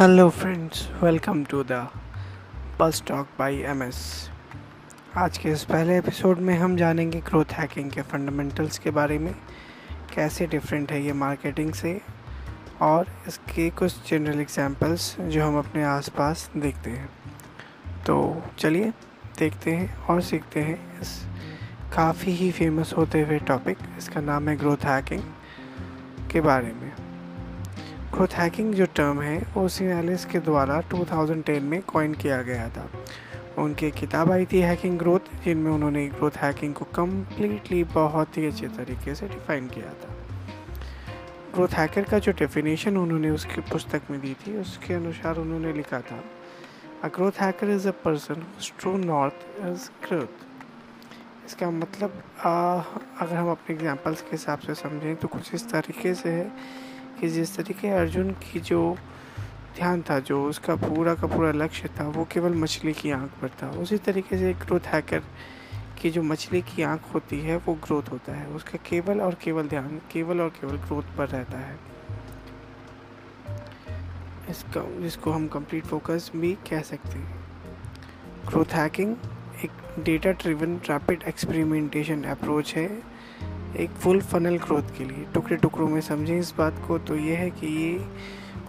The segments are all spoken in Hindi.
Hello friends welcome to the bus talk by MS आज के इस पहले एपिसोड में हम जानेंगे ग्रोथ हैकिंग के फंडामेंटल्स के बारे में, कैसे डिफरेंट है ये मार्केटिंग से, और इसके कुछ जनरल एग्जांपल्स जो हम अपने आसपास देखते हैं। तो चलिए, देखते हैं और सीखते हैं इस काफ़ी ही फ़ेमस होते हुए टॉपिक इसका नाम है ग्रोथ हैकिंग के बारे में। ग्रोथ हैकिंग जो टर्म है वो सीनालिस के द्वारा 2010 में कॉइन किया गया था। उनकी किताब आई थी हैकिंग ग्रोथ जिनमें उन्होंने ग्रोथ हैकिंग को कम्प्लीटली बहुत ही अच्छे तरीके से डिफाइन किया था। ग्रोथ हैकर का जो डेफिनेशन उन्होंने उसकी पुस्तक में दी थी उसके अनुसार उन्होंने लिखा था a growth hacker is a person true north is growth इसका मतलब आ, अगर हम अपने एग्जांपल्स के हिसाब से समझें तो कुछ इस तरीके से है कि जिस तरीके अर्जुन की जो ध्यान था, जो उसका पूरा का पूरा लक्ष्य था, वो केवल मछली की आँख पर था। उसी तरीके से ग्रोथ हैकर की जो मछली की आँख होती है, वो ग्रोथ होता है। उसका केवल और केवल ध्यान, केवल और केवल ग्रोथ पर रहता है। इसका जिसको हम कंप्लीट फोकस भी कह सकते हैं। ग्रोथ हैकिंग एक data driven rapid experimentation approach है। एक फुल फनल ग्रोथ के लिए, टुकड़े टुकड़ों में समझें इस बात को तो ये है कि ये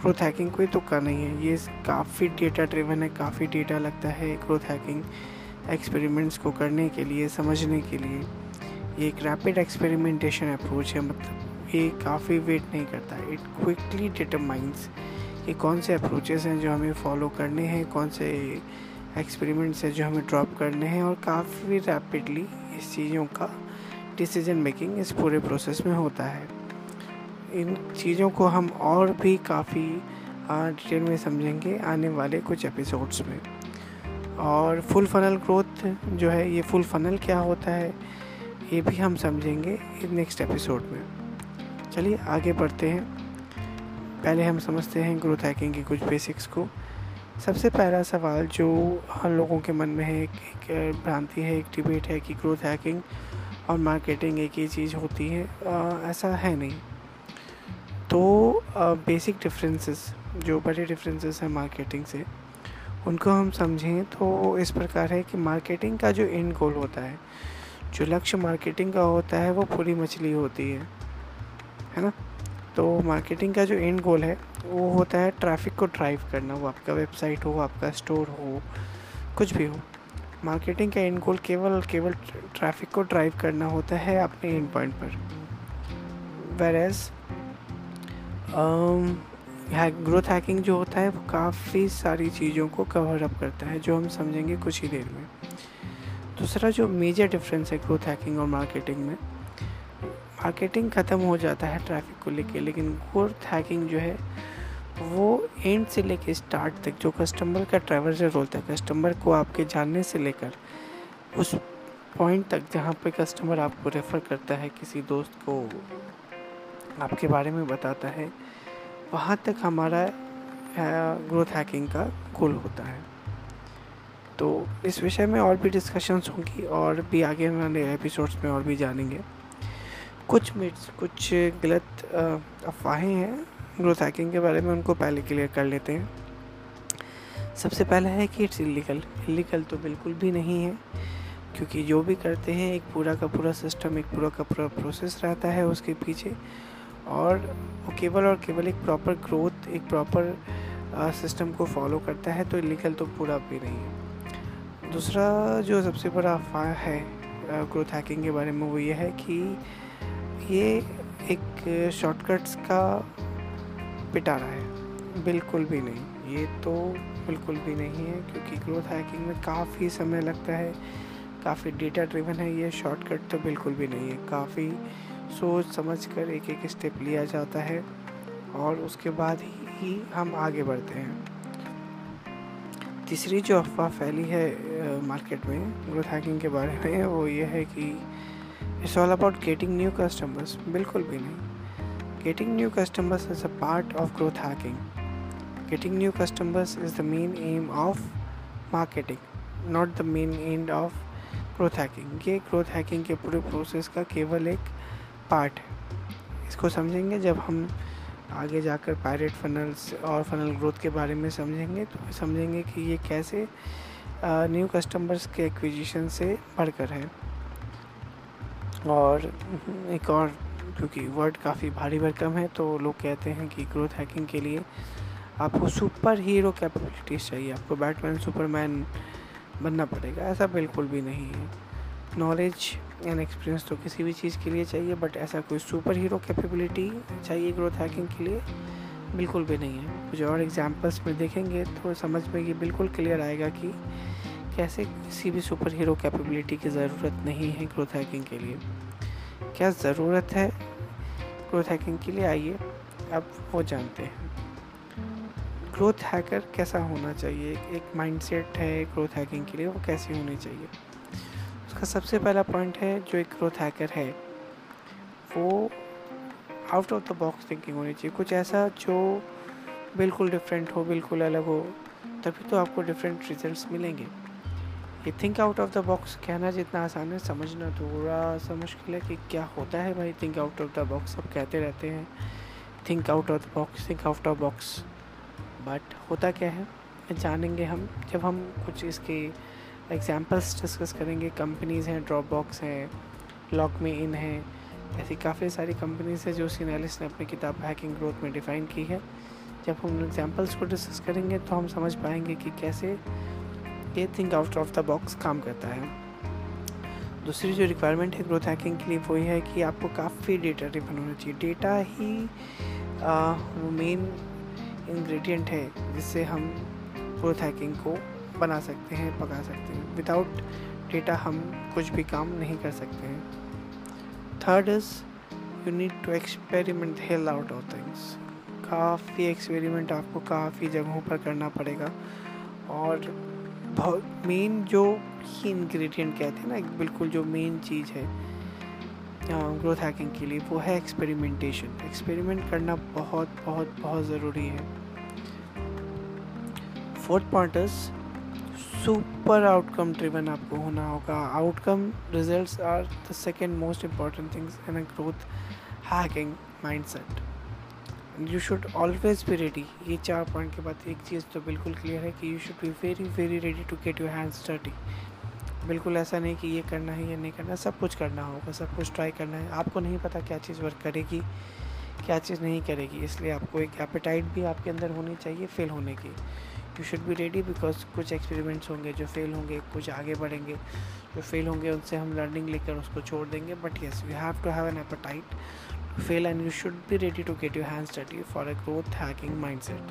ग्रोथ हैकिंग कोई तुक्का नहीं है। ये काफ़ी डेटा ड्रिवन है, काफ़ी डेटा लगता है ग्रोथ हैकिंग एक्सपेरिमेंट्स को करने के लिए, समझने के लिए। ये एक रैपिड एक्सपेरिमेंटेशन अप्रोच है मतलब ये काफ़ी वेट नहीं करता। इट क्विकली डिटरमाइंस कि कौन से अप्रोचेस हैं जो हमें फॉलो करने हैं, कौन से एक्सपेरिमेंट्स हैं जो हमें ड्रॉप करने हैं, और काफ़ी रैपिडली इस चीज़ों का डिसीज़न मेकिंग इस पूरे प्रोसेस में होता है। इन चीज़ों को हम और भी काफ़ी डिटेल में समझेंगे आने वाले कुछ एपिसोड्स में। और फुल फनल ग्रोथ जो है ये फुल फनल क्या होता है ये भी हम समझेंगे नेक्स्ट एपिसोड में। चलिए आगे बढ़ते हैं। पहले हम समझते हैं ग्रोथ हैकिंग की कुछ बेसिक्स को। सबसे पहला सवाल जो हम लोगों के मन में है एक, एक भ्रांति है एक डिबेट है कि ग्रोथ हैकिंग और मार्केटिंग एक ही चीज़ होती है आ, ऐसा है नहीं। तो बेसिक डिफरेंसेस जो बड़े डिफरेंसेस हैं मार्केटिंग से उनको हम समझें तो इस प्रकार है कि मार्केटिंग का जो एंड गोल होता है जो लक्ष्य मार्केटिंग का होता है वो पूरी मछली होती है। है ना? तो मार्केटिंग का जो एंड गोल है वो होता है ट्रैफ़िक को ड्राइव करना वो आपका वेबसाइट हो आपका स्टोर हो कुछ भी हो। मार्केटिंग का एंड गोल केवल केवल ट्रैफ़िक को ड्राइव करना होता है अपने एंड पॉइंट पर। वेर एज ग्रोथ हैकिंग जो होता है, वो काफ़ी सारी चीज़ों को कवर अप करता है, जो हम समझेंगे कुछ ही देर में। दूसरा जो मेजर डिफरेंस है ग्रोथ हैकिंग और मार्केटिंग में मार्केटिंग ख़त्म हो जाता है ट्रैफ़िक को लेके, लेकिन ग्रोथ हैकिंग जो है वो एंड से लेके स्टार्ट तक, जो कस्टमर का ट्रैवलर होता है कस्टमर को आपके जानने से लेकर उस पॉइंट तक जहाँ पे कस्टमर आपको रेफ़र करता है, किसी दोस्त को आपके बारे में बताता है, वहाँ तक हमारा ग्रोथ हैकिंग का गोल होता है। तो इस विषय में और भी डिस्कशंस होंगी और भी आगे वाले एपिसोड्स में और भी जानेंगे। कुछ मिट्स कुछ गलत अफवाहें हैं ग्रोथ हैकिंग के बारे में उनको पहले क्लियर कर लेते हैं। सबसे पहला है कि इट्स इलीगल इलीगल तो बिल्कुल भी नहीं है, क्योंकि जो भी करते हैं, एक पूरा का पूरा सिस्टम एक पूरा का पूरा प्रोसेस रहता है उसके पीछे। और वो केवल और केवल एक प्रॉपर ग्रोथ एक प्रॉपर सिस्टम को फॉलो करता है तो इलीगल तो पूरा भी नहीं है। दूसरा जो सबसे बड़ा अफवाह है ग्रोथ हैकिंग के बारे में वो ये है कि ये एक शॉर्टकट्स का पिटारा है। बिल्कुल भी नहीं। ये तो बिल्कुल भी नहीं है, क्योंकि ग्रोथ हैकिंग में काफ़ी समय लगता है, काफ़ी डेटा ड्रिवन है, ये शॉर्टकट तो बिल्कुल भी नहीं है। काफ़ी सोच समझ कर एक एक स्टेप लिया जाता है, और उसके बाद ही हम आगे बढ़ते हैं। तीसरी जो अफवाह फैली है मार्केट में ग्रोथ हैकिंग के बारे में, वो ये है कि it's all about getting new customers बिल्कुल भी नहीं। Getting new customers is a part of growth hacking. Getting new customers is the main aim of marketing, not the main end of growth hacking ये ग्रोथ हैकिंग के पूरे प्रोसेस का केवल एक पार्ट है। इसको समझेंगे जब हम आगे जाकर पायरेट फनल्स और फनल ग्रोथ के बारे में समझेंगे तो समझेंगे कि ये कैसे न्यू कस्टमर्स के एक्विजिशन से बढ़कर है। और एक और क्योंकि वर्ड काफ़ी भारी भरकम है तो लोग कहते हैं कि ग्रोथ हैकिंग के लिए आपको सुपर हीरो कैपेबिलिटीज़ चाहिए। आपको बैटमैन सुपरमैन बनना पड़ेगा, ऐसा बिल्कुल भी नहीं है। नॉलेज एंड एक्सपीरियंस तो किसी भी चीज़ के लिए चाहिए बट ऐसा कोई सुपर हीरो कैपेबिलिटी चाहिए ग्रोथ हैकिंग के लिए बिल्कुल भी नहीं है। कुछ और एग्जांपल्स में देखेंगे तो समझ में ये बिल्कुल क्लियर आएगा कि कैसे किसी भी सुपर हीरो कैपेबिलिटी की ज़रूरत नहीं है ग्रोथ हैकिंग के लिए। क्या ज़रूरत है? ग्रोथ हैकिंग के लिए आइए अब वो जानते हैं। ग्रोथ हैकर कैसा होना चाहिए? एक माइंडसेट है ग्रोथ हैकिंग के लिए, वो कैसी होनी चाहिए? उसका सबसे पहला पॉइंट है, जो एक ग्रोथ हैकर है, वो out of the box thinking होनी चाहिए। कुछ ऐसा जो बिल्कुल डिफरेंट हो, बिल्कुल अलग हो, तभी तो आपको डिफरेंट रिजल्ट्स मिलेंगे। ये think out of the box कहना जितना आसान है, समझना थोड़ा सा मुश्किल है कि क्या होता है भाई। Think out of the box सब कहते रहते हैं। Think out of the box think out of box but होता क्या है? जानेंगे हम, जब हम कुछ इसके एग्जाम्पल्स डिस्कस करेंगे कंपनीज़ हैं ड्रॉप बॉक्स हैं लॉक में इन है, ऐसी काफ़ी सारी कंपनीज़ हैं जो सीनालिस ने अपनी किताब हैकिंग ग्रोथ में डिफ़ाइन की है। जब हम एग्जाम्पल्स को डिस्कस करेंगे तो हम समझ पाएँगे कि कैसे ये think out of the box काम करता है। दूसरी जो रिक्वायरमेंट है ग्रोथ हैकिंग के लिए वो ये है कि आपको काफ़ी डेटा रिवन होना चाहिए। डेटा ही आ, वो मेन इंग्रेडिएंट है जिससे हम ग्रोथ हैकिंग को बना सकते हैं पका सकते हैं। विदाउट डेटा हम कुछ भी काम नहीं कर सकते हैं। Third is you need to experiment hell out of things काफ़ी एक्सपेरिमेंट आपको काफ़ी जगहों पर करना पड़ेगा। और मेन जो ही इंग्रेडिएंट कहते हैं ना बिल्कुल जो मेन चीज़ है ग्रोथ हैकिंग के लिए, वो है एक्सपेरिमेंटेशन एक्सपेरिमेंट करना बहुत बहुत बहुत ज़रूरी है। Fourth point is super outcome driven आपको होना होगा। Outcome results are the second most important things in a growth hacking mindset you should always be ready ये चार पॉइंट के बाद एक चीज़ तो बिल्कुल क्लियर है कि you should be very very ready to get your hands study बिल्कुल ऐसा नहीं कि ये करना है, ये नहीं करना सब कुछ करना होगा, सब कुछ ट्राई करना है। आपको नहीं पता क्या चीज़ वर्क करेगी, क्या चीज़ नहीं करेगी। इसलिए आपको एक एपेटाइट भी आपके अंदर होनी चाहिए फेल होने की। You should be ready because कुछ एक्सपेरिमेंट्स होंगे जो फेल होंगे, कुछ आगे बढ़ेंगे। जो फेल होंगे, उनसे हम लर्निंग लेकर उसको छोड़ देंगे। But yes you have to have an appetite fail and you should be ready to get you hand study for a growth hacking mindset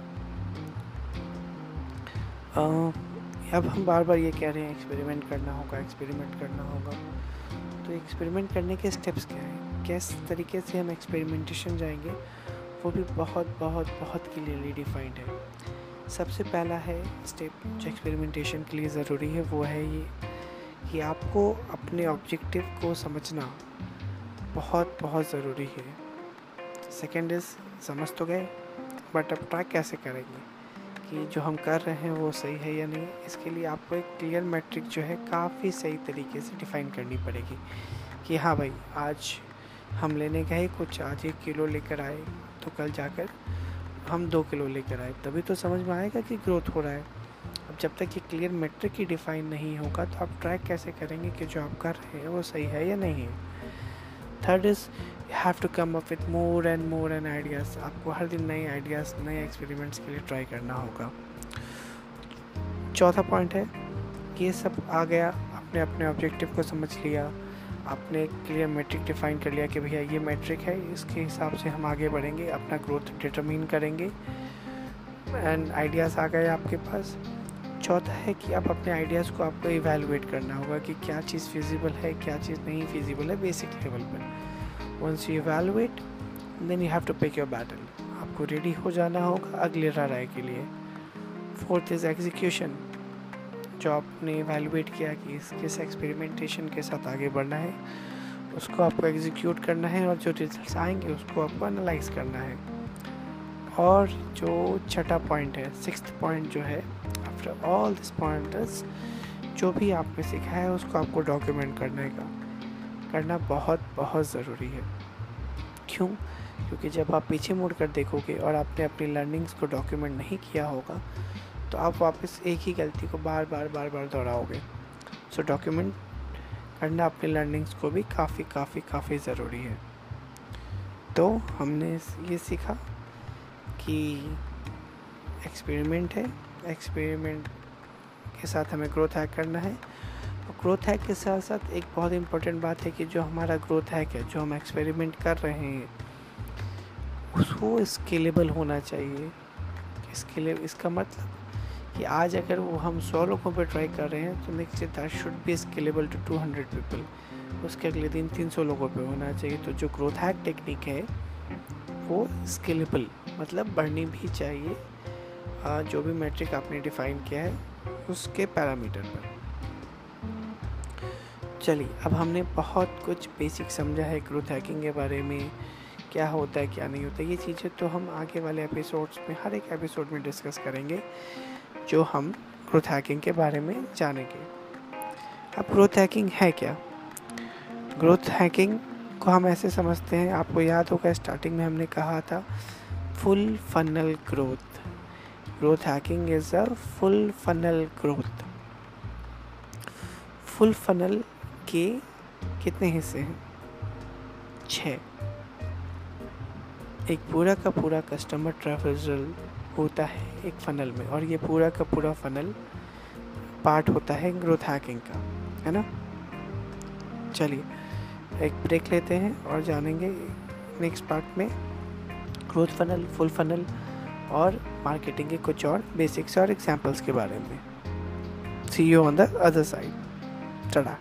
अब हम बार बार ये कह रहे हैं एक्सपेरिमेंट करना होगा एक्सपेरिमेंट करना होगा। तो एक्सपेरिमेंट करने के स्टेप्स क्या हैं? किस तरीके से हम एक्सपेरिमेंटेशन जाएँगे? वो भी बहुत बहुत बहुत क्लियरली डिफाइंड है। सबसे पहला है स्टेप जो एक्सपेरिमेंटेशन के लिए ज़रूरी है, वो है ये कि आपको अपने ऑब्जेक्टिव को समझना। बहुत बहुत ज़रूरी है। सेकेंड इज़ समझ तो गए बट अब ट्रैक कैसे करेंगे? कि जो हम कर रहे हैं वो सही है या नहीं? इसके लिए आपको एक क्लियर मैट्रिक जो है काफ़ी सही तरीके से डिफ़ाइन करनी पड़ेगी। कि हाँ भाई, आज हम लेने गए कुछ, आज एक किलो लेकर आए तो कल जाकर हम दो किलो लेकर आए। तभी तो समझ में आएगा कि ग्रोथ हो रहा है। अब जब तक ये क्लियर मेट्रिक ही डिफाइन नहीं होगा तो आप ट्रैक कैसे करेंगे कि जो आप कर रहे हैं वो सही है या नहीं है? Third is you have to come up with more and more and ideas आपको हर दिन नए आइडियाज़ नए एक्सपेरिमेंट्स के लिए ट्राई करना होगा। चौथा पॉइंट है, ये सब आ गया। आपने अपने ऑब्जेक्टिव को समझ लिया। आपने क्लियर मेट्रिक डिफाइन कर लिया कि भैया ये मेट्रिक है, इसके हिसाब से हम आगे बढ़ेंगे, अपना ग्रोथ डिटरमिन करेंगे। एंड आइडियाज़ आ गए आपके पास। चौथा है कि आप अपने आइडियाज़ को आपको इवेलुएट करना होगा कि क्या चीज़ फिजिबल है, क्या चीज़ नहीं फिजिबल है बेसिक लेवल पर। Once you evaluate then you have to pick your battle आपको रेडी हो जाना होगा अगले लड़ाई के लिए। फोर्थ इज़ एग्जीक्यूशन जो आपने इवेलुएट किया कि इस, किस एक्सपेरिमेंटेशन के साथ आगे बढ़ना है, उसको आपको एग्जीक्यूट करना है और जो रिजल्ट्स आएँगे उसको आपको एनालाइज करना है। और जो छठा पॉइंट है सिक्स पॉइंट जो है आफ्टर ऑल दिस पॉइंटर्स जो भी आपने सीखा है, उसको आपको डॉक्यूमेंट करने का। करना बहुत बहुत ज़रूरी है। क्यों? क्योंकि जब आप पीछे मुड़ कर देखोगे और आपने अपनी लर्निंग्स को डॉक्यूमेंट नहीं किया होगा तो आप वापस एक ही गलती को बार बार बार बार दोहराओगे। सो डॉक्यूमेंट करना अपनी लर्निंग्स को भी काफ़ी काफ़ी काफ़ी ज़रूरी है। तो हमने ये सीखा कि एक्सपेरिमेंट है एक्सपेरिमेंट के साथ हमें ग्रोथ हैक करना है। और ग्रोथ हैक के साथ साथ एक बहुत इम्पोर्टेंट बात है कि जो हमारा ग्रोथ हैक है, जो हम एक्सपेरिमेंट कर रहे हैं, उसको स्केलेबल होना चाहिए। स्केले इसका मतलब कि आज अगर वो हम सौ लोगों पर ट्राई कर रहे हैं तो next that should be scalable to two hundred people उसके अगले दिन तीन सौ लोगों पर होना चाहिए। तो जो ग्रोथ हैक टेक्निक है, वो स्केलेबल मतलब बढ़नी भी चाहिए। जो भी मैट्रिक आपने डिफ़ाइन किया है, उसके पैरामीटर पर। चलिए, अब हमने बहुत कुछ बेसिक समझा है ग्रोथ हैकिंग के बारे में, क्या होता है, क्या नहीं होता ये चीज़ें तो हम आगे वाले एपिसोड्स में, हर एक एपिसोड में डिस्कस करेंगे, जो हम ग्रोथ हैकिंग के बारे में जानेंगे। अब ग्रोथ हैकिंग है क्या? ग्रोथ हैकिंग को हम ऐसे समझते हैं, आपको याद होगा स्टार्टिंग में हमने कहा था full funnel growth growth hacking is a full funnel growth full funnel के कितने हिस्से हैं? छः एक पूरा का पूरा कस्टमर ट्रेवल होता है एक फ़नल में और ये पूरा का पूरा फ़नल पार्ट होता है ग्रोथ हैकिंग का, है ना? चलिए, एक ब्रेक लेते हैं और जानेंगे नेक्स्ट पार्ट में ग्रोथ फ़नल फुल फ़नल और मार्केटिंग के कुछ और बेसिक्स और एग्जाम्पल्स के बारे में। See you on the other side चढ़ा